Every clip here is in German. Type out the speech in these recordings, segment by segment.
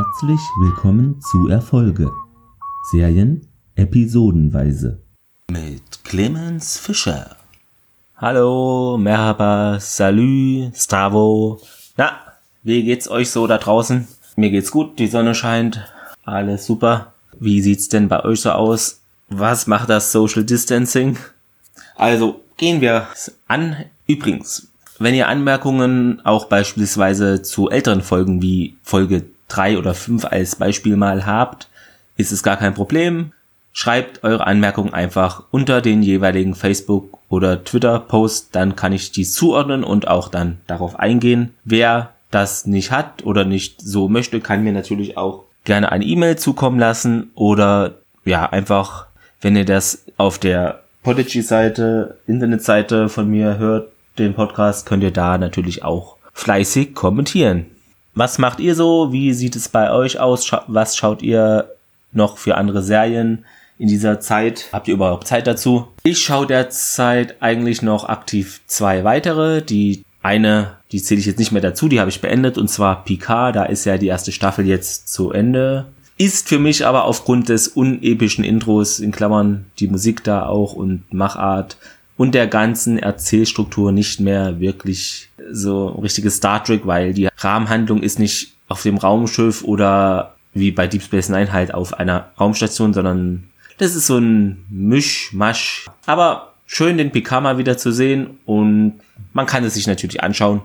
Herzlich willkommen zu Erfolge. Serien episodenweise. Mit Clemens Fischer. Hallo, Merhaba, Salü, Stravo. Na, wie geht's euch so da draußen? Mir geht's gut, die Sonne scheint, alles super. Wie sieht's denn bei euch so aus? Was macht das Social Distancing? Also, gehen wir an. Übrigens, wenn ihr Anmerkungen auch beispielsweise zu älteren Folgen wie Folge 3 oder 5 als Beispiel mal habt, ist es gar kein Problem. Schreibt eure Anmerkungen einfach unter den jeweiligen Facebook- oder Twitter-Post, dann kann ich die zuordnen und auch dann darauf eingehen. Wer das nicht hat oder nicht so möchte, kann mir natürlich auch gerne eine E-Mail zukommen lassen oder ja, einfach, wenn ihr das auf der Podigy-Seite, Internetseite von mir hört, den Podcast, könnt ihr da natürlich auch fleißig kommentieren. Was macht ihr so? Wie sieht es bei euch aus? was schaut ihr noch für andere Serien in dieser Zeit? Habt ihr überhaupt Zeit dazu? Ich schaue derzeit eigentlich noch aktiv zwei weitere. Die eine, die zähle ich jetzt nicht mehr dazu, die habe ich beendet und zwar Picard. Da ist ja die erste Staffel jetzt zu Ende. Ist für mich aber aufgrund des unepischen Intros, in Klammern die Musik da auch und Machart und der ganzen Erzählstruktur nicht mehr wirklich so richtiges Star Trek, weil die Rahmenhandlung ist nicht auf dem Raumschiff oder wie bei Deep Space Nine halt auf einer Raumstation, sondern das ist so ein Mischmasch. Aber schön, den Picard mal wieder zu sehen und man kann es sich natürlich anschauen.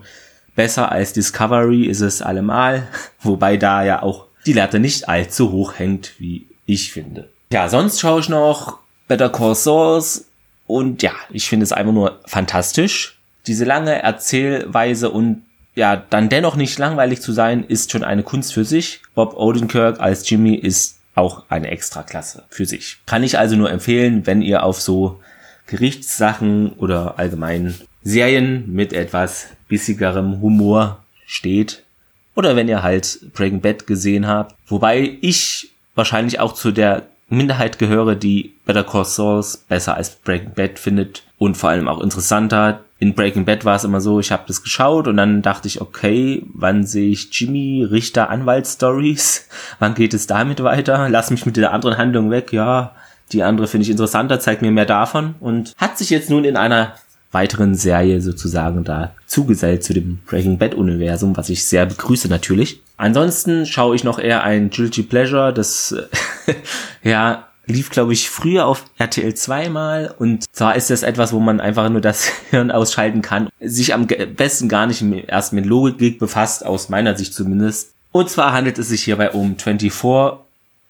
Besser als Discovery ist es allemal, wobei da ja auch die Latte nicht allzu hoch hängt, wie ich finde. Ja, sonst schaue ich noch Better Call Saul und ja, ich finde es einfach nur fantastisch. Diese lange Erzählweise und ja, dann dennoch nicht langweilig zu sein, ist schon eine Kunst für sich. Bob Odenkirk als Jimmy ist auch eine Extraklasse für sich. Kann ich also nur empfehlen, wenn ihr auf so Gerichtssachen oder allgemein Serien mit etwas bissigerem Humor steht. Oder wenn ihr halt Breaking Bad gesehen habt. Wobei ich wahrscheinlich auch zu der Minderheit gehöre, die Better Call Saul besser als Breaking Bad findet und vor allem auch interessanter. In Breaking Bad war es immer so, ich habe das geschaut und dann dachte ich, okay, wann sehe ich Jimmy Richter Anwaltsstories? Wann geht es damit weiter? Lass mich mit der anderen Handlung weg. Ja, die andere finde ich interessanter, zeigt mir mehr davon und hat sich jetzt nun in einer weiteren Serie sozusagen da zugesellt zu dem Breaking Bad Universum, was ich sehr begrüße natürlich. Ansonsten schaue ich noch eher ein Guilty Pleasure, das ja lief glaube ich früher auf RTL 2 mal und zwar ist das etwas, wo man einfach nur das Hirn ausschalten kann, sich am besten gar nicht erst mit Logik befasst, aus meiner Sicht zumindest. Und zwar handelt es sich hierbei um 24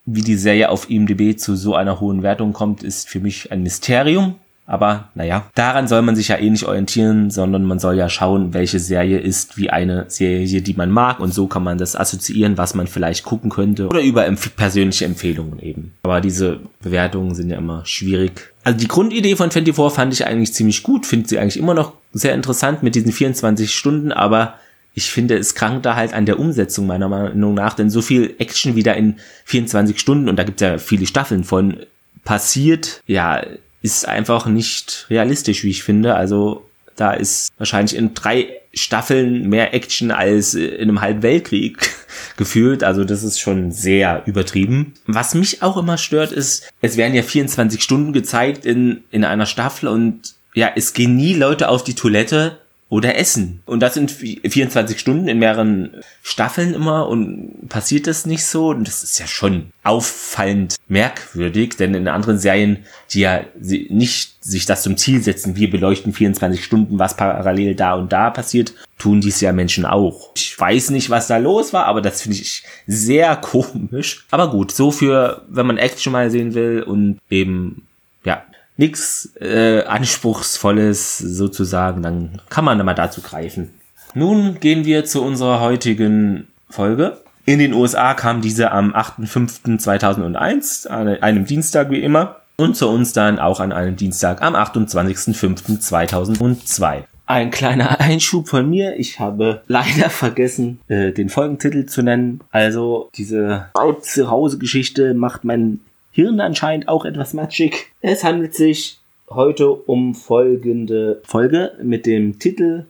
wie die Serie auf IMDb zu so einer hohen Wertung kommt, ist für mich ein Mysterium. Aber naja, daran soll man sich ja eh nicht orientieren, sondern man soll ja schauen, welche Serie ist wie eine Serie, die man mag. Und so kann man das assoziieren, was man vielleicht gucken könnte. Oder über empf persönliche Empfehlungen eben. Aber diese Bewertungen sind ja immer schwierig. Also die Grundidee von 24 fand ich eigentlich ziemlich gut. Finde sie eigentlich immer noch sehr interessant mit diesen 24 Stunden. Aber ich finde, es krankt da halt an der Umsetzung meiner Meinung nach. Denn so viel Action wieder in 24 Stunden, und da gibt es ja viele Staffeln von, passiert, ja, ist einfach nicht realistisch, wie ich finde. Also da ist wahrscheinlich in drei Staffeln mehr Action als in einem halben Weltkrieg gefühlt. Also das ist schon sehr übertrieben. Was mich auch immer stört, ist, es werden ja 24 Stunden gezeigt in, in einer Staffel und ja, es gehen nie Leute auf die Toilette oder Essen. Und das sind 24 Stunden in mehreren Staffeln immer und passiert das nicht so. Und das ist ja schon auffallend merkwürdig, denn in anderen Serien, die ja nicht sich das zum Ziel setzen, wir beleuchten 24 Stunden, was parallel da und da passiert, tun dies ja Menschen auch. Ich weiß nicht, was da los war, aber das finde ich sehr komisch. Aber gut, so für, wenn man Action mal sehen will und eben, ja, nichts äh, Anspruchsvolles sozusagen, dann kann man mal dazu greifen. Nun gehen wir zu unserer heutigen Folge. In den USA kam diese am 8.5.2001, an einem Dienstag wie immer, und zu uns dann auch an einem Dienstag am 28.05.2002. Ein kleiner Einschub von mir. Ich habe leider vergessen, äh, den Folgentitel zu nennen. Also diese Zuhause-Geschichte macht mein Hirn anscheinend auch etwas matschig. Es handelt sich heute um folgende Folge mit dem Titel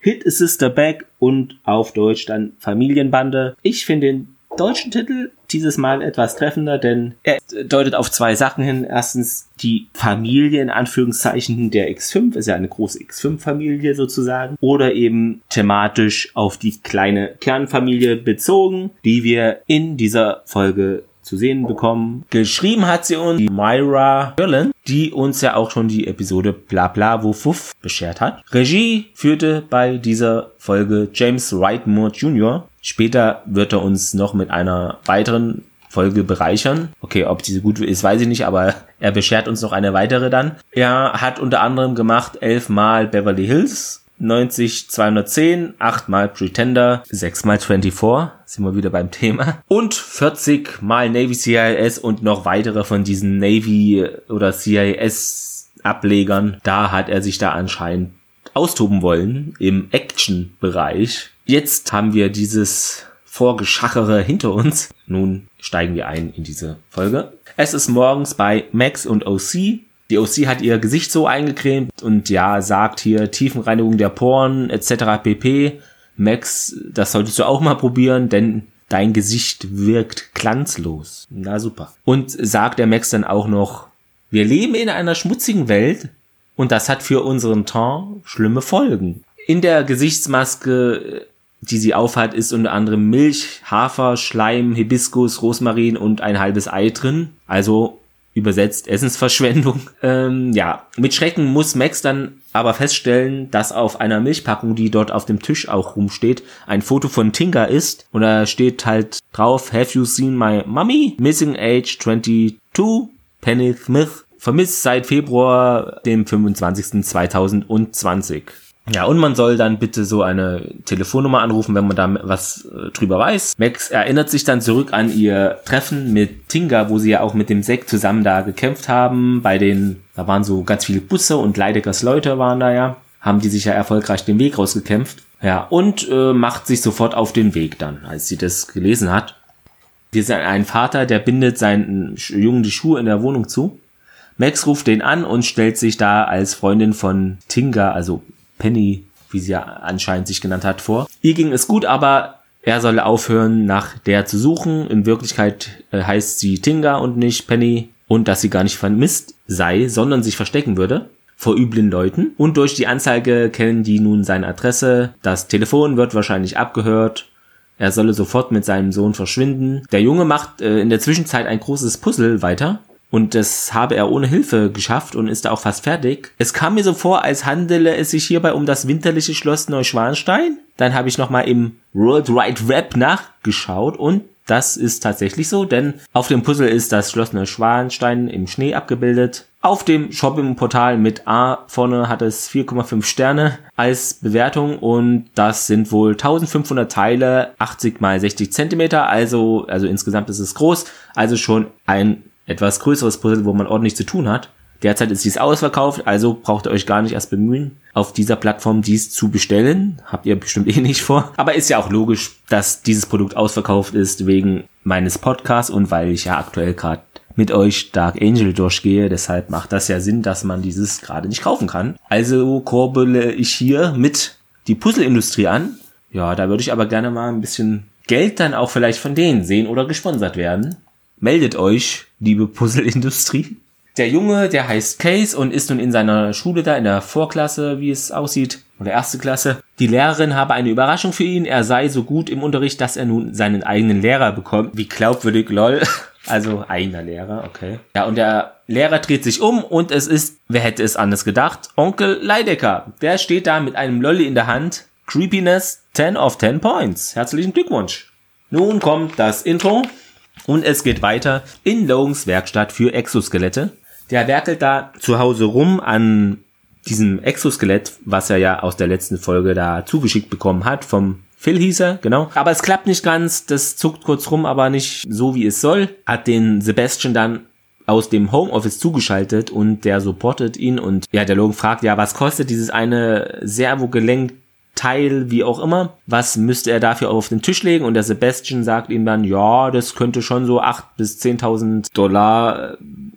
Hit a Sister Back und auf Deutsch dann Familienbande. Ich finde ihn deutschen Titel. Dieses Mal etwas treffender, denn er deutet auf zwei Sachen hin. Erstens die Familie in Anführungszeichen der X5, ist ja eine große X5-Familie sozusagen. Oder eben thematisch auf die kleine Kernfamilie bezogen, die wir in dieser Folge zu sehen bekommen. Geschrieben hat sie uns die Myra Berlin, die uns ja auch schon die Episode Bla Bla Wuff beschert hat. Regie führte bei dieser Folge James Wrightmore Jr. Später wird er uns noch mit einer weiteren Folge bereichern. Okay, ob diese gut ist, weiß ich nicht, aber er beschert uns noch eine weitere dann. Er hat unter anderem gemacht elfmal Beverly Hills, 90 210, 8 mal Pretender, 6 mal 24, sind wir wieder beim Thema. Und 40 mal Navy CIS und noch weitere von diesen Navy oder CIS Ablegern. Da hat er sich da anscheinend austoben wollen im Action-Bereich. Jetzt haben wir dieses Vorgeschachere hinter uns. Nun steigen wir ein in diese Folge. Es ist morgens bei Max und OC. Die OC hat ihr Gesicht so eingecremt und ja, sagt hier Tiefenreinigung der Poren etc. pp. Max, das solltest du auch mal probieren, denn dein Gesicht wirkt glanzlos. Na super. Und sagt der Max dann auch noch, wir leben in einer schmutzigen Welt und das hat für unseren Ton schlimme Folgen. In der Gesichtsmaske, die sie aufhat, ist unter anderem Milch, Hafer, Schleim, Hibiskus, Rosmarin und ein halbes Ei drin. Also übersetzt Essensverschwendung. Ähm, ja, mit Schrecken muss Max dann aber feststellen, dass auf einer Milchpackung, die dort auf dem Tisch auch rumsteht, ein Foto von Tinker ist. Und da steht halt drauf, Have you seen my mummy? Missing age 22, Penny Smith. Vermisst seit Februar, dem 25.2020. Ja, und man soll dann bitte so eine Telefonnummer anrufen, wenn man da was äh, drüber weiß. Max erinnert sich dann zurück an ihr Treffen mit Tinga, wo sie ja auch mit dem Sekt zusammen da gekämpft haben. Bei den, da waren so ganz viele Busse und Leideckers Leute waren da ja. Haben die sich ja erfolgreich den Weg rausgekämpft. Ja, und äh, macht sich sofort auf den Weg dann, als sie das gelesen hat. Wir sind ein Vater, der bindet seinen Jungen die Schuhe in der Wohnung zu. Max ruft den an und stellt sich da als Freundin von Tinga, also Penny, wie sie ja anscheinend sich genannt hat, vor. Ihr ging es gut, aber er solle aufhören, nach der zu suchen. In Wirklichkeit äh, heißt sie Tinga und nicht Penny und dass sie gar nicht vermisst sei, sondern sich verstecken würde vor üblen Leuten. Und durch die Anzeige kennen die nun seine Adresse. Das Telefon wird wahrscheinlich abgehört. Er solle sofort mit seinem Sohn verschwinden. Der Junge macht äh, in der Zwischenzeit ein großes Puzzle weiter und das habe er ohne Hilfe geschafft und ist da auch fast fertig. Es kam mir so vor, als handele es sich hierbei um das winterliche Schloss Neuschwanstein. Dann habe ich nochmal im World Wide Web nachgeschaut und das ist tatsächlich so, denn auf dem Puzzle ist das Schloss Neuschwanstein im Schnee abgebildet. Auf dem Shopping-Portal mit A vorne hat es 4,5 Sterne als Bewertung und das sind wohl 1500 Teile, 80 mal 60 Zentimeter, also, also insgesamt ist es groß, also schon ein etwas größeres Puzzle, wo man ordentlich zu tun hat. Derzeit ist dies ausverkauft, also braucht ihr euch gar nicht erst bemühen, auf dieser Plattform dies zu bestellen. Habt ihr bestimmt eh nicht vor. Aber ist ja auch logisch, dass dieses Produkt ausverkauft ist wegen meines Podcasts und weil ich ja aktuell gerade mit euch Dark Angel durchgehe. Deshalb macht das ja Sinn, dass man dieses gerade nicht kaufen kann. Also kurbele ich hier mit die Puzzleindustrie an. Ja, da würde ich aber gerne mal ein bisschen Geld dann auch vielleicht von denen sehen oder gesponsert werden. Meldet euch, liebe Puzzleindustrie. Der Junge, der heißt Case und ist nun in seiner Schule da in der Vorklasse, wie es aussieht, oder erste Klasse. Die Lehrerin habe eine Überraschung für ihn. Er sei so gut im Unterricht, dass er nun seinen eigenen Lehrer bekommt. Wie glaubwürdig, lol. Also eigener Lehrer, okay. Ja, und der Lehrer dreht sich um und es ist, wer hätte es anders gedacht, Onkel Leidecker. Der steht da mit einem Lolli in der Hand. Creepiness 10 of 10 Points. Herzlichen Glückwunsch. Nun kommt das Intro. Und es geht weiter in Logans Werkstatt für Exoskelette. Der werkelt da zu Hause rum an diesem Exoskelett, was er ja aus der letzten Folge da zugeschickt bekommen hat vom Phil hieß er, genau. Aber es klappt nicht ganz, das zuckt kurz rum, aber nicht so wie es soll. Hat den Sebastian dann aus dem Homeoffice zugeschaltet und der supportet ihn und ja, der Logan fragt, ja, was kostet dieses eine Servogelenk Teil, wie auch immer. Was müsste er dafür auf den Tisch legen? Und der Sebastian sagt ihm dann, ja, das könnte schon so 8.000 bis 10.000 Dollar äh,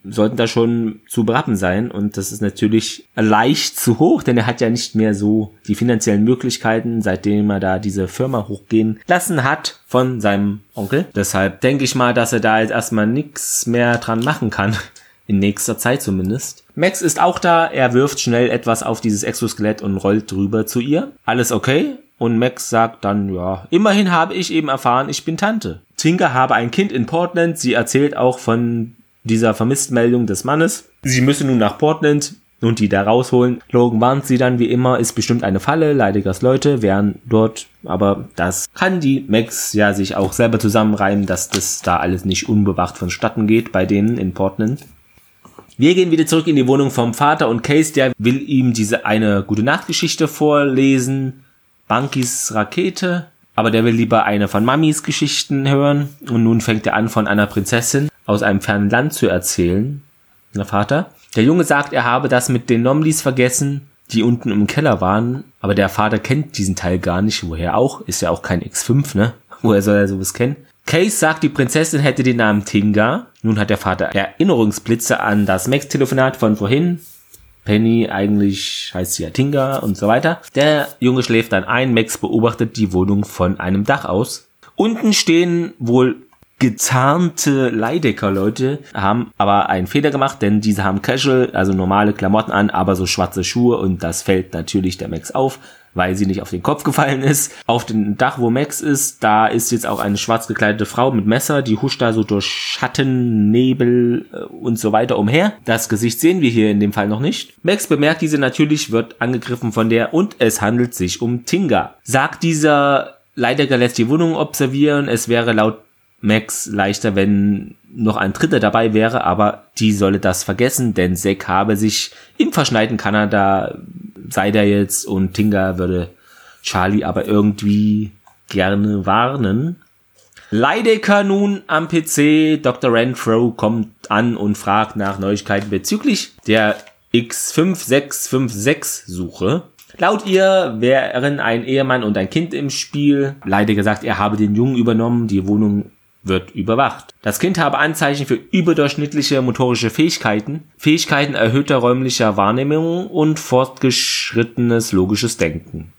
sollten da schon zu berappen sein. Und das ist natürlich leicht zu hoch, denn er hat ja nicht mehr so die finanziellen Möglichkeiten, seitdem er da diese Firma hochgehen lassen hat von seinem Onkel. Deshalb denke ich mal, dass er da jetzt erstmal nichts mehr dran machen kann. In nächster Zeit zumindest. Max ist auch da, er wirft schnell etwas auf dieses Exoskelett und rollt drüber zu ihr. Alles okay? Und Max sagt dann, ja, immerhin habe ich eben erfahren, ich bin Tante. Tinker habe ein Kind in Portland, sie erzählt auch von dieser Vermisstmeldung des Mannes. Sie müsse nun nach Portland und die da rausholen. Logan warnt sie dann wie immer, ist bestimmt eine Falle, Leidigers Leute wären dort, aber das kann die Max ja sich auch selber zusammenreimen, dass das da alles nicht unbewacht vonstatten geht bei denen in Portland. Wir gehen wieder zurück in die Wohnung vom Vater und Case, der will ihm diese eine gute Nachtgeschichte vorlesen. Bankis Rakete. Aber der will lieber eine von Mamis Geschichten hören. Und nun fängt er an, von einer Prinzessin aus einem fernen Land zu erzählen. Der Vater. Der Junge sagt, er habe das mit den Nomlis vergessen, die unten im Keller waren. Aber der Vater kennt diesen Teil gar nicht. Woher auch? Ist ja auch kein X5, ne? Woher soll er sowas kennen? Case sagt, die Prinzessin hätte den Namen Tinga. Nun hat der Vater Erinnerungsblitze an das Max-Telefonat von vorhin. Penny, eigentlich heißt sie ja Tinga und so weiter. Der Junge schläft dann ein. Max beobachtet die Wohnung von einem Dach aus. Unten stehen wohl gezahnte Leidecker-Leute, haben aber einen Fehler gemacht, denn diese haben Casual, also normale Klamotten an, aber so schwarze Schuhe und das fällt natürlich der Max auf weil sie nicht auf den Kopf gefallen ist. Auf dem Dach, wo Max ist, da ist jetzt auch eine schwarz gekleidete Frau mit Messer, die huscht da so durch Schatten, Nebel äh, und so weiter umher. Das Gesicht sehen wir hier in dem Fall noch nicht. Max bemerkt diese natürlich, wird angegriffen von der und es handelt sich um Tinga. Sagt dieser Leider lässt die Wohnung observieren. Es wäre laut Max leichter, wenn noch ein Dritter dabei wäre, aber die solle das vergessen, denn Zack habe sich im verschneiten Kanada, sei der jetzt, und Tinga würde Charlie aber irgendwie gerne warnen. Leidecker nun am PC, Dr. Renfro kommt an und fragt nach Neuigkeiten bezüglich der X5656-Suche. Laut ihr wären ein Ehemann und ein Kind im Spiel. Leider gesagt, er habe den Jungen übernommen, die Wohnung wird überwacht. Das Kind habe Anzeichen für überdurchschnittliche motorische Fähigkeiten, Fähigkeiten erhöhter räumlicher Wahrnehmung und fortgeschrittenes logisches Denken.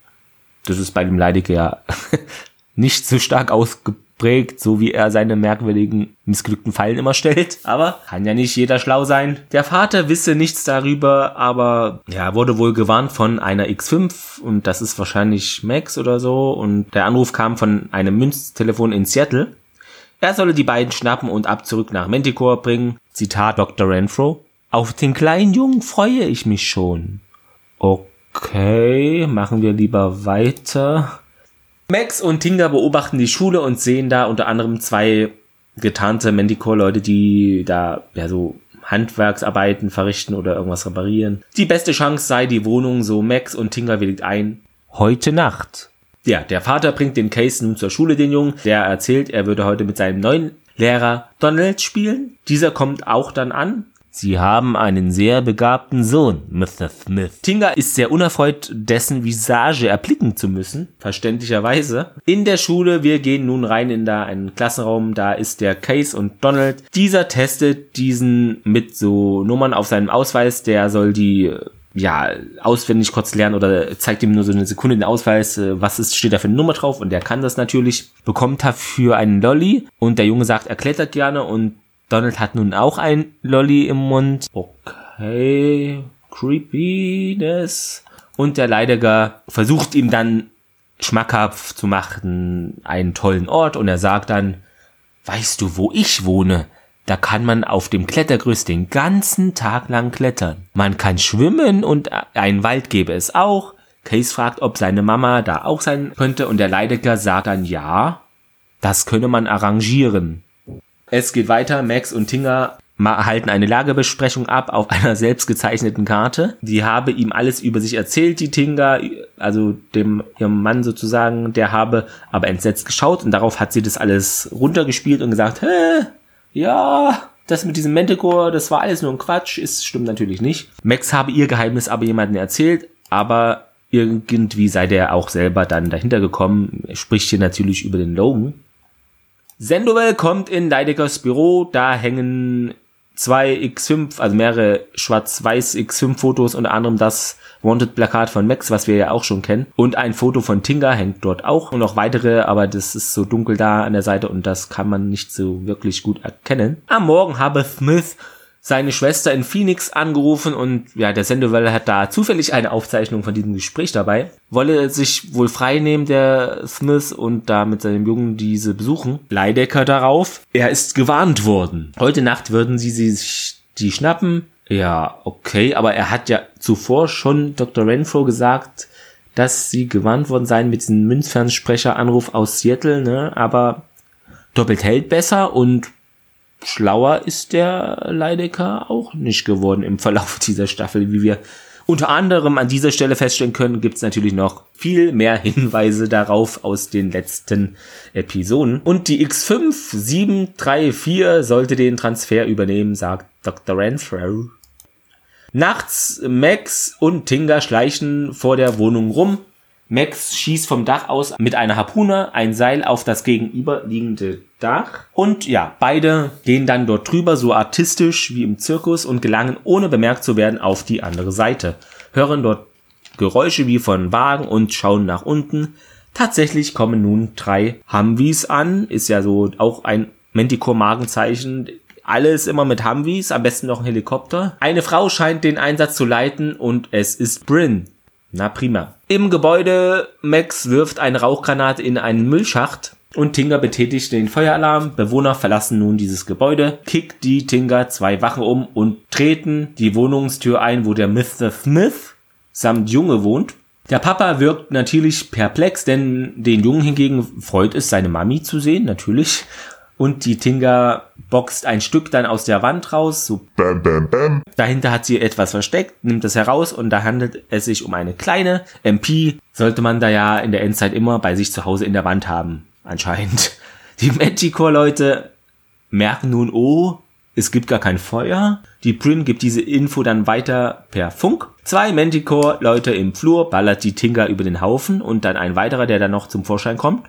Das ist bei dem Leidiger ja nicht so stark ausgeprägt, so wie er seine merkwürdigen, missglückten Fallen immer stellt. Aber kann ja nicht jeder schlau sein. Der Vater wisse nichts darüber, aber ja, wurde wohl gewarnt von einer X5 und das ist wahrscheinlich Max oder so. Und der Anruf kam von einem Münztelefon in Seattle. Er solle die beiden schnappen und ab zurück nach Manticore bringen. Zitat Dr. Renfro. Auf den kleinen Jungen freue ich mich schon. Okay, machen wir lieber weiter. Max und Tinga beobachten die Schule und sehen da unter anderem zwei getarnte Manticore-Leute, die da ja so Handwerksarbeiten verrichten oder irgendwas reparieren. Die beste Chance sei die Wohnung, so Max und Tinga willigt ein. Heute Nacht. Ja, der Vater bringt den Case nun zur Schule, den Jungen. Der erzählt, er würde heute mit seinem neuen Lehrer Donald spielen. Dieser kommt auch dann an. Sie haben einen sehr begabten Sohn, Mr. Smith. Tinga ist sehr unerfreut, dessen Visage erblicken zu müssen, verständlicherweise. In der Schule, wir gehen nun rein in da einen Klassenraum, da ist der Case und Donald. Dieser testet diesen mit so Nummern auf seinem Ausweis, der soll die ja, auswendig kurz lernen oder zeigt ihm nur so eine Sekunde den Ausweis, äh, was ist, steht da für eine Nummer drauf und der kann das natürlich, bekommt dafür einen Lolly und der Junge sagt, er klettert gerne und Donald hat nun auch ein Lolly im Mund. Okay, creepiness. Und der Leidiger versucht ihm dann schmackhaft zu machen, einen tollen Ort und er sagt dann, weißt du, wo ich wohne? Da kann man auf dem Klettergerüst den ganzen Tag lang klettern. Man kann schwimmen und einen Wald gäbe es auch. Case fragt, ob seine Mama da auch sein könnte und der Leidecker sagt dann ja, das könne man arrangieren. Es geht weiter, Max und Tinga halten eine Lagerbesprechung ab auf einer selbstgezeichneten Karte. Die habe ihm alles über sich erzählt, die Tinga, also dem ihrem Mann sozusagen, der habe aber entsetzt geschaut und darauf hat sie das alles runtergespielt und gesagt, hä, ja, das mit diesem Manticore, das war alles nur ein Quatsch, ist stimmt natürlich nicht. Max habe ihr Geheimnis aber jemandem erzählt, aber irgendwie sei der auch selber dann dahinter gekommen. Er spricht hier natürlich über den Logan. Sandoval kommt in Leidekers Büro, da hängen zwei X5, also mehrere schwarz-weiß X5-Fotos, unter anderem das Wanted-Plakat von Max, was wir ja auch schon kennen. Und ein Foto von Tinga hängt dort auch. Und noch weitere, aber das ist so dunkel da an der Seite und das kann man nicht so wirklich gut erkennen. Am Morgen habe Smith seine Schwester in Phoenix angerufen und ja, der Sendewelle hat da zufällig eine Aufzeichnung von diesem Gespräch dabei. Wolle sich wohl frei nehmen, der Smith, und da mit seinem Jungen diese besuchen. Leidecker darauf. Er ist gewarnt worden. Heute Nacht würden sie sich die schnappen. Ja, okay, aber er hat ja zuvor schon Dr. Renfro gesagt, dass sie gewarnt worden seien mit diesem Münzfernsprecher-Anruf aus Seattle, ne? Aber doppelt hält besser und schlauer ist der Leidecker auch nicht geworden im Verlauf dieser Staffel, wie wir unter anderem an dieser Stelle feststellen können, gibt es natürlich noch viel mehr Hinweise darauf aus den letzten Episoden. Und die X5 734 sollte den Transfer übernehmen, sagt Dr. Renfro. Nachts Max und Tinga schleichen vor der Wohnung rum. Max schießt vom Dach aus mit einer Harpune ein Seil auf das gegenüberliegende Dach. Und ja, beide gehen dann dort drüber, so artistisch wie im Zirkus und gelangen ohne bemerkt zu werden auf die andere Seite. Hören dort Geräusche wie von Wagen und schauen nach unten. Tatsächlich kommen nun drei Humvees an. Ist ja so auch ein Manticore-Magenzeichen. Alles immer mit Humvees, am besten noch ein Helikopter. Eine Frau scheint den Einsatz zu leiten und es ist Bryn. Na prima. Im Gebäude, Max wirft eine Rauchgranate in einen Müllschacht und Tinga betätigt den Feueralarm. Bewohner verlassen nun dieses Gebäude, kickt die Tinga zwei Wachen um und treten die Wohnungstür ein, wo der Mr. Smith samt Junge wohnt. Der Papa wirkt natürlich perplex, denn den Jungen hingegen freut es, seine Mami zu sehen, natürlich und die Tinga boxt ein Stück dann aus der Wand raus. So bam, bam, bam. Dahinter hat sie etwas versteckt, nimmt es heraus und da handelt es sich um eine kleine MP. Sollte man da ja in der Endzeit immer bei sich zu Hause in der Wand haben, anscheinend. Die Manticore-Leute merken nun, oh, es gibt gar kein Feuer. Die Prin gibt diese Info dann weiter per Funk. Zwei Manticore-Leute im Flur ballert die Tinga über den Haufen und dann ein weiterer, der dann noch zum Vorschein kommt.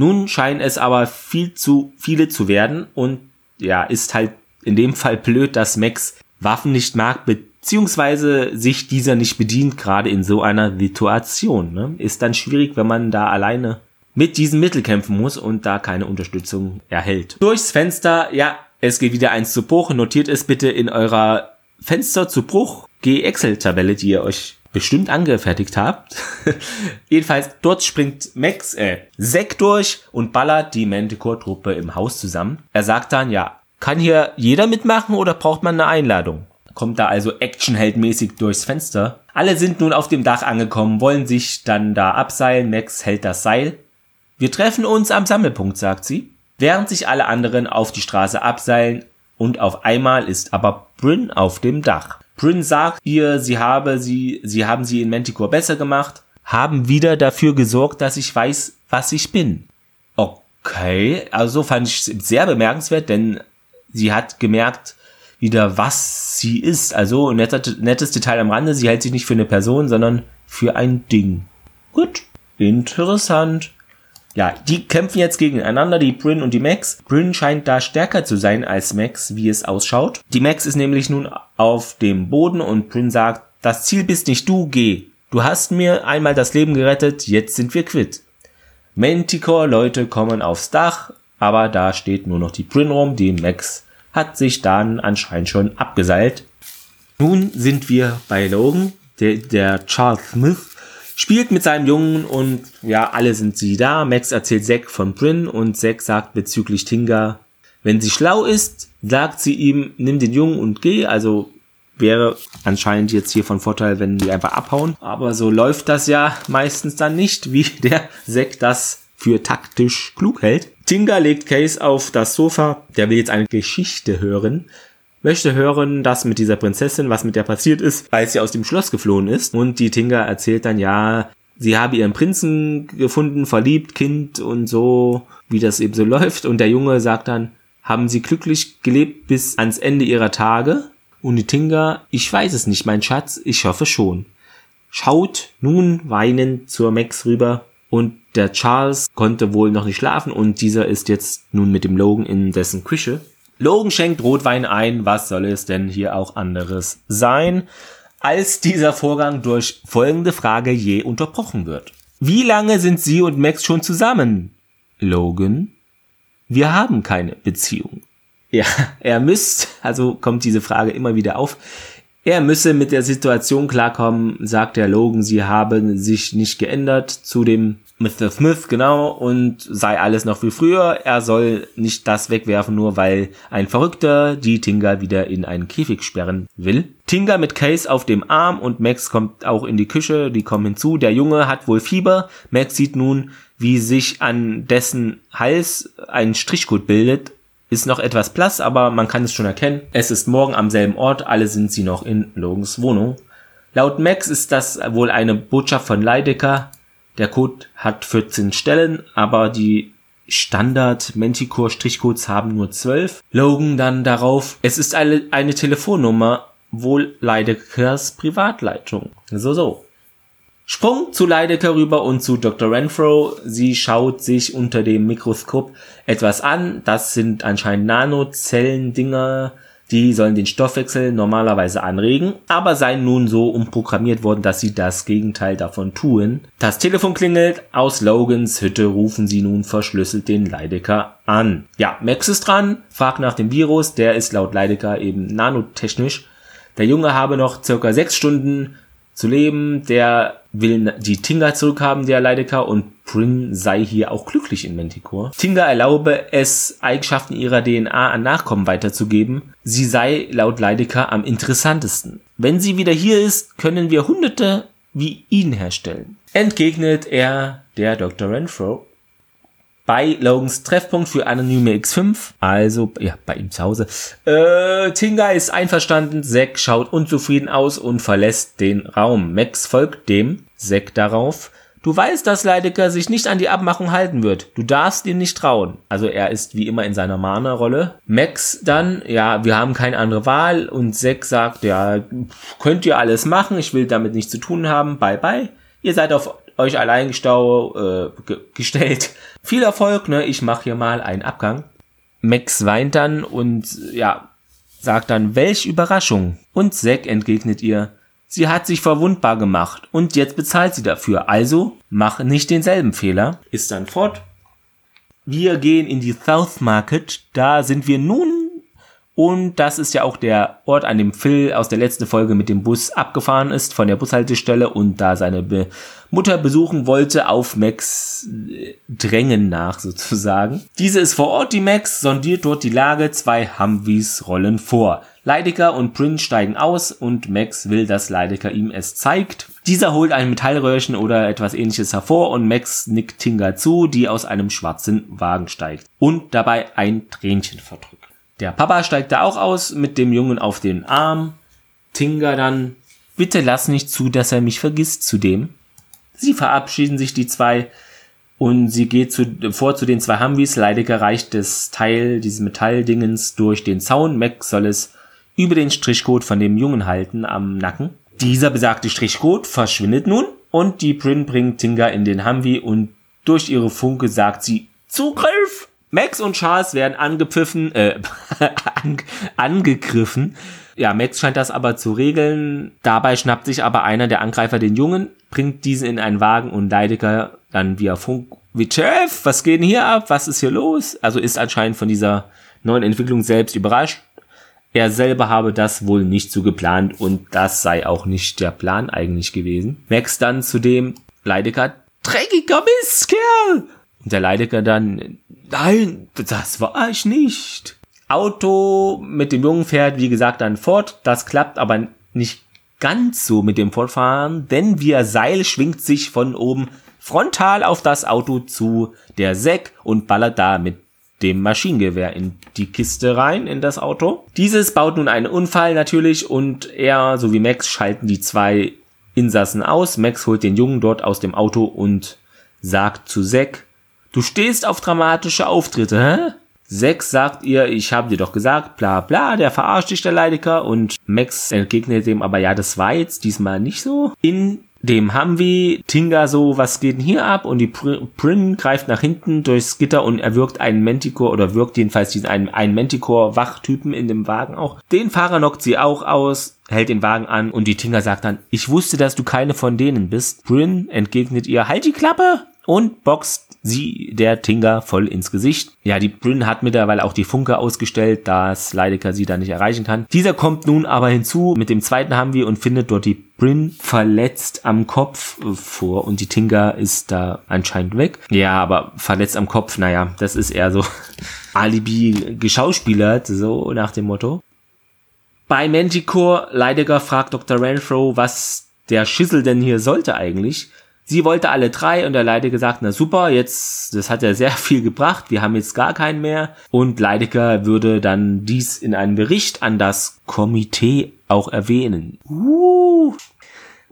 Nun scheinen es aber viel zu viele zu werden und ja, ist halt in dem Fall blöd, dass Max Waffen nicht mag, beziehungsweise sich dieser nicht bedient, gerade in so einer Situation. Ne? Ist dann schwierig, wenn man da alleine mit diesem Mittel kämpfen muss und da keine Unterstützung erhält. Durchs Fenster, ja, es geht wieder eins zu Bruch. Notiert es bitte in eurer Fenster zu Bruch G-Excel-Tabelle, die ihr euch bestimmt angefertigt habt. Jedenfalls, dort springt Max, äh, Zack durch und ballert die Manticore-Truppe im Haus zusammen. Er sagt dann, ja, kann hier jeder mitmachen oder braucht man eine Einladung? Kommt da also actionheldmäßig durchs Fenster. Alle sind nun auf dem Dach angekommen, wollen sich dann da abseilen. Max hält das Seil. Wir treffen uns am Sammelpunkt, sagt sie. Während sich alle anderen auf die Straße abseilen und auf einmal ist aber Bryn auf dem Dach. Bryn sagt ihr, sie habe sie, sie haben sie in Manticore besser gemacht, haben wieder dafür gesorgt, dass ich weiß, was ich bin. Okay, also fand ich sehr bemerkenswert, denn sie hat gemerkt, wieder was sie ist. Also nettes, nettes Detail am Rande, sie hält sich nicht für eine Person, sondern für ein Ding. Gut, interessant. Ja, die kämpfen jetzt gegeneinander, die Bryn und die Max. Bryn scheint da stärker zu sein als Max, wie es ausschaut. Die Max ist nämlich nun auf dem Boden und Bryn sagt, das Ziel bist nicht du, geh. Du hast mir einmal das Leben gerettet, jetzt sind wir quitt. Manticore-Leute kommen aufs Dach, aber da steht nur noch die Bryn rum, die Max hat sich dann anscheinend schon abgeseilt. Nun sind wir bei Logan, der, der Charles Smith spielt mit seinem Jungen und ja, alle sind sie da. Max erzählt Zack von Bryn und Zack sagt bezüglich Tinga, wenn sie schlau ist, sagt sie ihm, nimm den Jungen und geh. Also wäre anscheinend jetzt hier von Vorteil, wenn die einfach abhauen. Aber so läuft das ja meistens dann nicht, wie der Zack das für taktisch klug hält. Tinga legt Case auf das Sofa. Der will jetzt eine Geschichte hören möchte hören, dass mit dieser Prinzessin, was mit der passiert ist, als sie aus dem Schloss geflohen ist. Und die Tinga erzählt dann, ja, sie habe ihren Prinzen gefunden, verliebt, Kind und so, wie das eben so läuft. Und der Junge sagt dann, haben sie glücklich gelebt bis ans Ende ihrer Tage? Und die Tinga, ich weiß es nicht, mein Schatz, ich hoffe schon. schaut nun weinend zur Max rüber und der Charles konnte wohl noch nicht schlafen und dieser ist jetzt nun mit dem Logan in dessen Küche. Logan schenkt Rotwein ein, was soll es denn hier auch anderes sein, als dieser Vorgang durch folgende Frage je unterbrochen wird. Wie lange sind Sie und Max schon zusammen? Logan, wir haben keine Beziehung. Ja, er müsst, also kommt diese Frage immer wieder auf. Er müsse mit der Situation klarkommen, sagt der Logan, sie haben sich nicht geändert zu dem Mr. Smith, genau, und sei alles noch wie früher. Er soll nicht das wegwerfen, nur weil ein Verrückter die Tinga wieder in einen Käfig sperren will. Tinga mit Case auf dem Arm und Max kommt auch in die Küche, die kommen hinzu. Der Junge hat wohl Fieber. Max sieht nun, wie sich an dessen Hals ein Strichcode bildet. Ist noch etwas blass, aber man kann es schon erkennen. Es ist morgen am selben Ort, alle sind sie noch in Logans Wohnung. Laut Max ist das wohl eine Botschaft von Leidecker, der Code hat 14 Stellen, aber die Standard Manticore Strichcodes haben nur 12. Logan dann darauf, es ist eine, eine Telefonnummer, wohl Leidekers Privatleitung. So, so. Sprung zu Leidecker rüber und zu Dr. Renfro. Sie schaut sich unter dem Mikroskop etwas an. Das sind anscheinend Nanozellen-Dinger, die sollen den Stoffwechsel normalerweise anregen, aber seien nun so umprogrammiert worden, dass sie das Gegenteil davon tun. Das Telefon klingelt, aus Logans Hütte rufen sie nun verschlüsselt den Leidecker an. Ja, Max ist dran, fragt nach dem Virus, der ist laut Leidecker eben nanotechnisch. Der Junge habe noch circa sechs Stunden zu leben, der will die Tinga zurückhaben, der Leidecker, und Prin sei hier auch glücklich in Manticore. Tinga erlaube es, Eigenschaften ihrer DNA an Nachkommen weiterzugeben. Sie sei laut Leidecker am interessantesten. Wenn sie wieder hier ist, können wir Hunderte wie ihn herstellen. Entgegnet er der Dr. Renfro bei Logans Treffpunkt für anonyme X5, also ja, bei ihm zu Hause. Äh, Tinga ist einverstanden, Zack schaut unzufrieden aus und verlässt den Raum. Max folgt dem, Zack darauf. Du weißt, dass Leidecker sich nicht an die Abmachung halten wird. Du darfst ihm nicht trauen. Also er ist wie immer in seiner Mana-Rolle. Max dann, ja, wir haben keine andere Wahl. Und Zack sagt, ja, könnt ihr alles machen. Ich will damit nichts zu tun haben. Bye bye. Ihr seid auf euch allein gestau, äh, gestellt. Viel Erfolg, ne? Ich mache hier mal einen Abgang. Max weint dann und ja, sagt dann, welch Überraschung. Und Zack entgegnet ihr, sie hat sich verwundbar gemacht und jetzt bezahlt sie dafür. Also mach nicht denselben Fehler. Ist dann fort. Wir gehen in die South Market. Da sind wir nun und das ist ja auch der Ort, an dem Phil aus der letzten Folge mit dem Bus abgefahren ist von der Bushaltestelle und da seine Be Mutter besuchen wollte, auf Max äh, Drängen nach sozusagen. Diese ist vor Ort, die Max, sondiert dort die Lage, zwei Humvees rollen vor. Leidecker und Prince steigen aus und Max will, dass Leidecker ihm es zeigt. Dieser holt ein Metallröhrchen oder etwas ähnliches hervor und Max nickt Tinga zu, die aus einem schwarzen Wagen steigt und dabei ein Tränchen verdrückt. Der Papa steigt da auch aus mit dem Jungen auf den Arm. Tinga dann, bitte lass nicht zu, dass er mich vergisst zu dem. Sie verabschieden sich die zwei und sie geht zu, vor zu den zwei Humvees. Leidecker reicht das Teil dieses Metalldingens durch den Zaun. Mac soll es über den Strichcode von dem Jungen halten am Nacken. Dieser besagte Strichcode verschwindet nun und die Prin bringt Tinga in den Humvee und durch ihre Funke sagt sie Zugriff! Max und Charles werden angepfiffen, äh, angegriffen. Ja, Max scheint das aber zu regeln. Dabei schnappt sich aber einer der Angreifer den Jungen, bringt diesen in einen Wagen und Leidecker dann via Funk wie Chef, was geht denn hier ab? Was ist hier los? Also ist anscheinend von dieser neuen Entwicklung selbst überrascht. Er selber habe das wohl nicht so geplant und das sei auch nicht der Plan eigentlich gewesen. Max dann zu dem Leidecker, dreckiger Mistkerl! Und der Leidecker dann, nein, das war ich nicht. Auto mit dem Jungen fährt, wie gesagt, dann fort. Das klappt aber nicht ganz so mit dem Fortfahren, denn via Seil schwingt sich von oben frontal auf das Auto zu der Säck und ballert da mit dem Maschinengewehr in die Kiste rein, in das Auto. Dieses baut nun einen Unfall natürlich und er sowie Max schalten die zwei Insassen aus. Max holt den Jungen dort aus dem Auto und sagt zu Zack, Du stehst auf dramatische Auftritte, hä? Sex sagt ihr, ich habe dir doch gesagt, bla bla, der verarscht dich, der Leidecker. Und Max entgegnet dem aber, ja, das war jetzt diesmal nicht so. In dem Humvee. Tinga so, was geht denn hier ab? Und die Pr Prin greift nach hinten durchs Gitter und erwürgt einen Manticore oder wirkt jedenfalls diesen einen, einen Manticore-Wachtypen in dem Wagen auch. Den Fahrer knockt sie auch aus, hält den Wagen an und die Tinga sagt dann, ich wusste, dass du keine von denen bist. Prin entgegnet ihr, halt die Klappe! und boxt sie der Tinga voll ins Gesicht. Ja, die Bryn hat mittlerweile auch die Funke ausgestellt, dass Leidecker sie da nicht erreichen kann. Dieser kommt nun aber hinzu mit dem zweiten haben wir und findet dort die Bryn verletzt am Kopf vor und die Tinga ist da anscheinend weg. Ja, aber verletzt am Kopf, naja, das ist eher so Alibi geschauspielert, so nach dem Motto. Bei Manticore, Leidecker fragt Dr. Renfro, was der Schissel denn hier sollte eigentlich. Sie wollte alle drei und der Leidecker gesagt, na super, jetzt, das hat ja sehr viel gebracht, wir haben jetzt gar keinen mehr. Und Leidecker würde dann dies in einem Bericht an das Komitee auch erwähnen. Uh.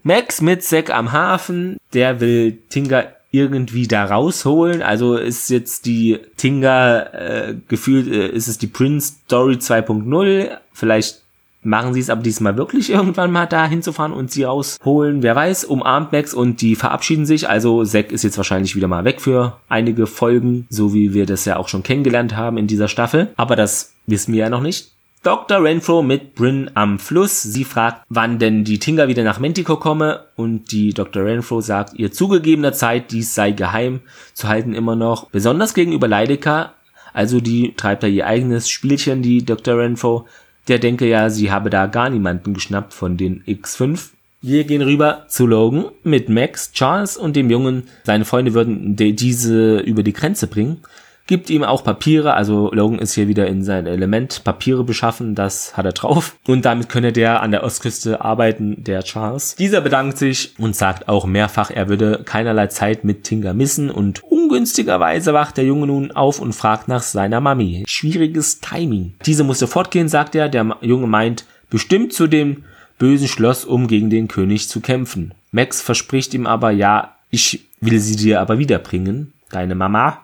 Max mit Zack am Hafen, der will Tinga irgendwie da rausholen. Also ist jetzt die Tinga äh, gefühlt, äh, ist es die Prince Story 2.0. Vielleicht Machen sie es aber diesmal wirklich irgendwann mal da hinzufahren und sie rausholen? Wer weiß, umarmt Max und die verabschieden sich. Also Zack ist jetzt wahrscheinlich wieder mal weg für einige Folgen, so wie wir das ja auch schon kennengelernt haben in dieser Staffel. Aber das wissen wir ja noch nicht. Dr. Renfro mit Bryn am Fluss. Sie fragt, wann denn die Tinga wieder nach Mentico komme und die Dr. Renfro sagt, ihr zugegebener Zeit, dies sei geheim zu halten immer noch, besonders gegenüber Leidecker. Also die treibt da ihr eigenes Spielchen, die Dr. Renfro der denke ja, sie habe da gar niemanden geschnappt von den X5. Wir gehen rüber zu Logan mit Max, Charles und dem Jungen. Seine Freunde würden diese über die Grenze bringen gibt ihm auch Papiere, also Logan ist hier wieder in sein Element, Papiere beschaffen, das hat er drauf. Und damit könne der an der Ostküste arbeiten, der Charles. Dieser bedankt sich und sagt auch mehrfach, er würde keinerlei Zeit mit Tinga missen und ungünstigerweise wacht der Junge nun auf und fragt nach seiner Mami. Schwieriges Timing. Diese musste fortgehen, sagt er. Der Junge meint, bestimmt zu dem bösen Schloss, um gegen den König zu kämpfen. Max verspricht ihm aber, ja, ich will sie dir aber wiederbringen. Deine Mama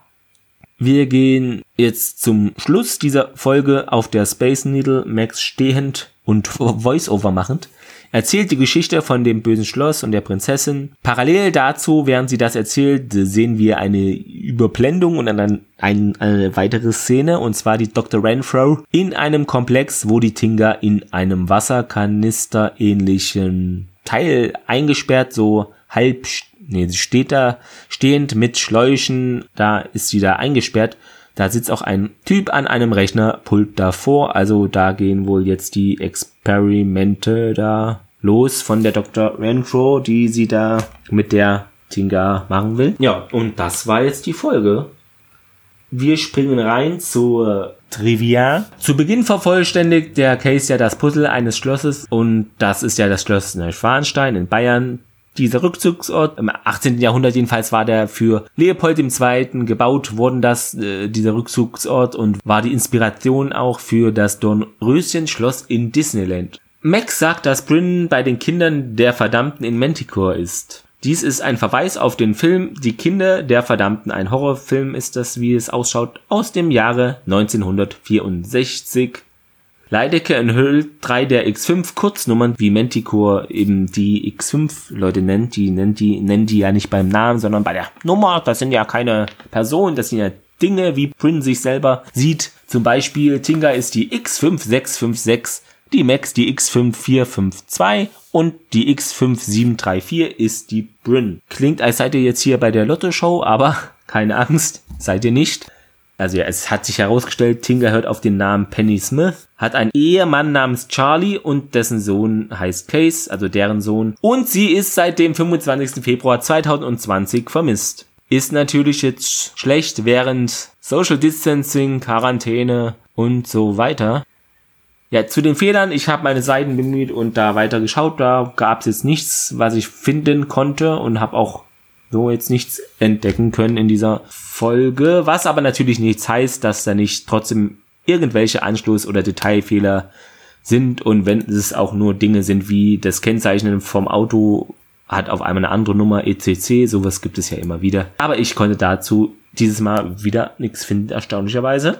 wir gehen jetzt zum Schluss dieser Folge auf der Space Needle, Max stehend und Voice-Over machend, erzählt die Geschichte von dem bösen Schloss und der Prinzessin. Parallel dazu, während sie das erzählt, sehen wir eine Überblendung und eine, eine weitere Szene, und zwar die Dr. Renfro in einem Komplex, wo die Tinga in einem Wasserkanister ähnlichen Teil eingesperrt, so halb nee, sie steht da stehend mit Schläuchen, da ist sie da eingesperrt. Da sitzt auch ein Typ an einem Rechnerpult davor, also da gehen wohl jetzt die Experimente da los von der Dr. Renfro, die sie da mit der Tinga machen will. Ja, und das war jetzt die Folge. Wir springen rein zur Trivia. Zu Beginn vervollständigt der Case ja das Puzzle eines Schlosses und das ist ja das Schloss Neuschwanstein in Bayern dieser Rückzugsort im 18. Jahrhundert jedenfalls war der für Leopold II. gebaut worden, das äh, dieser Rückzugsort und war die Inspiration auch für das Dornröschen-Schloss in Disneyland. Max sagt, dass Bryn bei den Kindern der Verdammten in Manticore ist. Dies ist ein Verweis auf den Film Die Kinder der Verdammten. Ein Horrorfilm ist das, wie es ausschaut, aus dem Jahre 1964. Leidecker enthüllt drei der X5 Kurznummern, wie Manticore eben die X5 Leute nennt. Die nennt die, nennen die ja nicht beim Namen, sondern bei der Nummer. Das sind ja keine Personen, das sind ja Dinge, wie Prin sich selber sieht. Zum Beispiel Tinga ist die X5656, die Max die X5452 und die X5734 ist die Bryn. Klingt, als seid ihr jetzt hier bei der Lotto-Show, aber keine Angst, seid ihr nicht. Also ja, es hat sich herausgestellt, Tinga hört auf den Namen Penny Smith, hat einen Ehemann namens Charlie und dessen Sohn heißt Case, also deren Sohn. Und sie ist seit dem 25. Februar 2020 vermisst. Ist natürlich jetzt schlecht während Social Distancing, Quarantäne und so weiter. Ja, zu den Fehlern, ich habe meine Seiten bemüht und da weiter geschaut, da gab es jetzt nichts, was ich finden konnte und habe auch so jetzt nichts entdecken können in dieser Folge, was aber natürlich nichts heißt, dass da nicht trotzdem irgendwelche Anschluss- oder Detailfehler sind und wenn es auch nur Dinge sind wie das Kennzeichnen vom Auto hat auf einmal eine andere Nummer ECC, sowas gibt es ja immer wieder. Aber ich konnte dazu dieses Mal wieder nichts finden, erstaunlicherweise.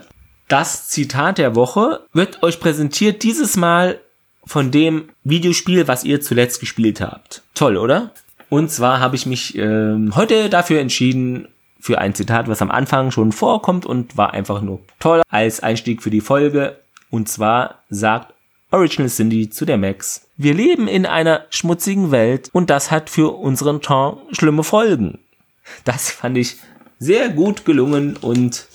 Das Zitat der Woche wird euch präsentiert dieses Mal von dem Videospiel, was ihr zuletzt gespielt habt. Toll, oder? Und zwar habe ich mich ähm, heute dafür entschieden, für ein Zitat, was am Anfang schon vorkommt und war einfach nur toll als Einstieg für die Folge. Und zwar sagt Original Cindy zu der Max. Wir leben in einer schmutzigen Welt und das hat für unseren Ton schlimme Folgen. Das fand ich sehr gut gelungen und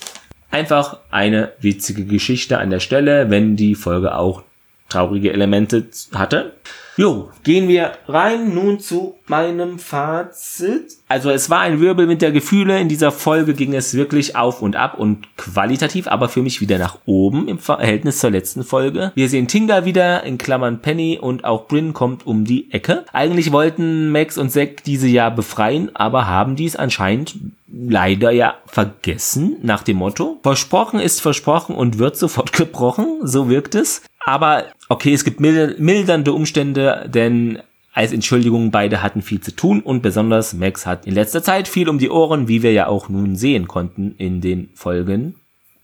einfach eine witzige Geschichte an der Stelle, wenn die Folge auch traurige Elemente hatte. Jo, gehen wir rein nun zu meinem Fazit. Also es war ein Wirbelwind der Gefühle. In dieser Folge ging es wirklich auf und ab und qualitativ, aber für mich wieder nach oben im Verhältnis zur letzten Folge. Wir sehen Tinga wieder, in Klammern Penny und auch Bryn kommt um die Ecke. Eigentlich wollten Max und Zack diese ja befreien, aber haben dies anscheinend leider ja vergessen nach dem Motto. Versprochen ist versprochen und wird sofort gebrochen, so wirkt es. Aber okay, es gibt mildernde Umstände, denn als Entschuldigung, beide hatten viel zu tun und besonders Max hat in letzter Zeit viel um die Ohren, wie wir ja auch nun sehen konnten in den Folgen.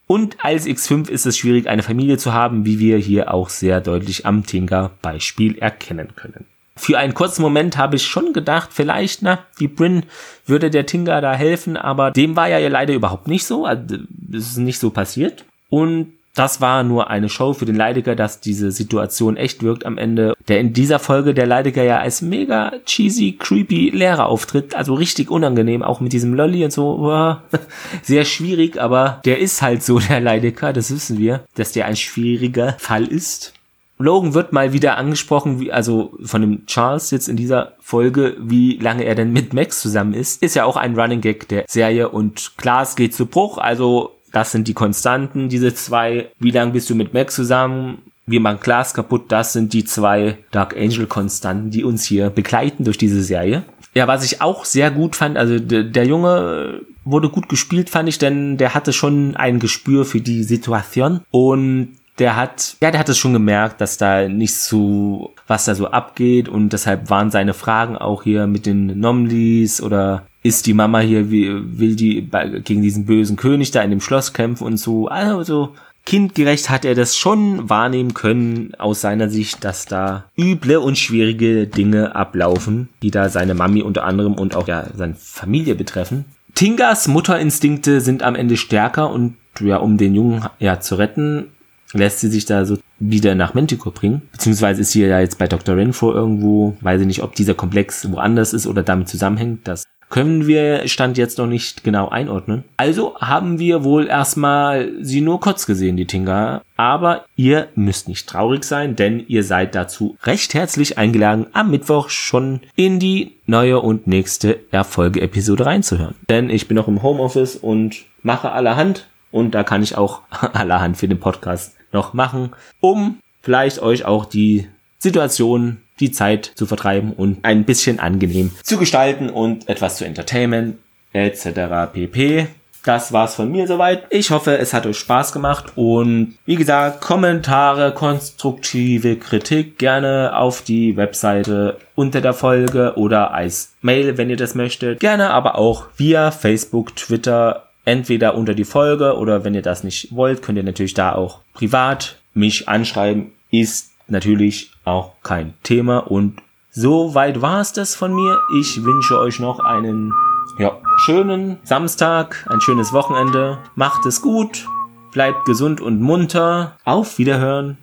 Und als X5 ist es schwierig, eine Familie zu haben, wie wir hier auch sehr deutlich am Tinker-Beispiel erkennen können. Für einen kurzen Moment habe ich schon gedacht, vielleicht, na, die Bryn würde der Tinker da helfen, aber dem war ja leider überhaupt nicht so. Also, es ist nicht so passiert. Und das war nur eine Show für den Leidiger, dass diese Situation echt wirkt am Ende. Der in dieser Folge der Leidiger ja als mega cheesy, creepy Lehrer auftritt. Also richtig unangenehm, auch mit diesem Lolly und so. Sehr schwierig, aber der ist halt so der Leidiger, das wissen wir, dass der ein schwieriger Fall ist. Logan wird mal wieder angesprochen, wie, also von dem Charles jetzt in dieser Folge, wie lange er denn mit Max zusammen ist. Ist ja auch ein Running Gag der Serie und klar, es geht zu Bruch, also das sind die Konstanten, diese zwei. Wie lange bist du mit Max zusammen? Wie man Glas kaputt? Das sind die zwei Dark Angel Konstanten, die uns hier begleiten durch diese Serie. Ja, was ich auch sehr gut fand, also der, der Junge wurde gut gespielt, fand ich, denn der hatte schon ein Gespür für die Situation und der hat, ja, der hat es schon gemerkt, dass da nicht so, was da so abgeht und deshalb waren seine Fragen auch hier mit den Nomlis oder ist die Mama hier, wie, will die gegen diesen bösen König da in dem Schloss kämpfen und so. Also kindgerecht hat er das schon wahrnehmen können aus seiner Sicht, dass da üble und schwierige Dinge ablaufen, die da seine Mami unter anderem und auch ja seine Familie betreffen. Tingas Mutterinstinkte sind am Ende stärker und ja, um den Jungen ja zu retten, lässt sie sich da so wieder nach Manticore bringen. Beziehungsweise ist sie ja jetzt bei Dr. Renfro irgendwo, weiß ich nicht, ob dieser Komplex woanders ist oder damit zusammenhängt. Das können wir Stand jetzt noch nicht genau einordnen. Also haben wir wohl erstmal sie nur kurz gesehen, die Tinga. Aber ihr müsst nicht traurig sein, denn ihr seid dazu recht herzlich eingeladen, am Mittwoch schon in die neue und nächste Erfolge-Episode reinzuhören. Denn ich bin noch im Homeoffice und mache allerhand und da kann ich auch allerhand für den Podcast noch machen, um vielleicht euch auch die Situation die Zeit zu vertreiben und ein bisschen angenehm zu gestalten und etwas zu entertainen etc. pp. Das war's von mir soweit. Ich hoffe, es hat euch Spaß gemacht und wie gesagt, Kommentare, konstruktive Kritik gerne auf die Webseite unter der Folge oder als Mail, wenn ihr das möchtet. Gerne aber auch via Facebook, Twitter, entweder unter die Folge oder wenn ihr das nicht wollt, könnt ihr natürlich da auch privat mich anschreiben. Ist natürlich auch kein Thema. Und so weit war es das von mir. Ich wünsche euch noch einen ja, schönen Samstag, ein schönes Wochenende. Macht es gut, bleibt gesund und munter. Auf Wiederhören.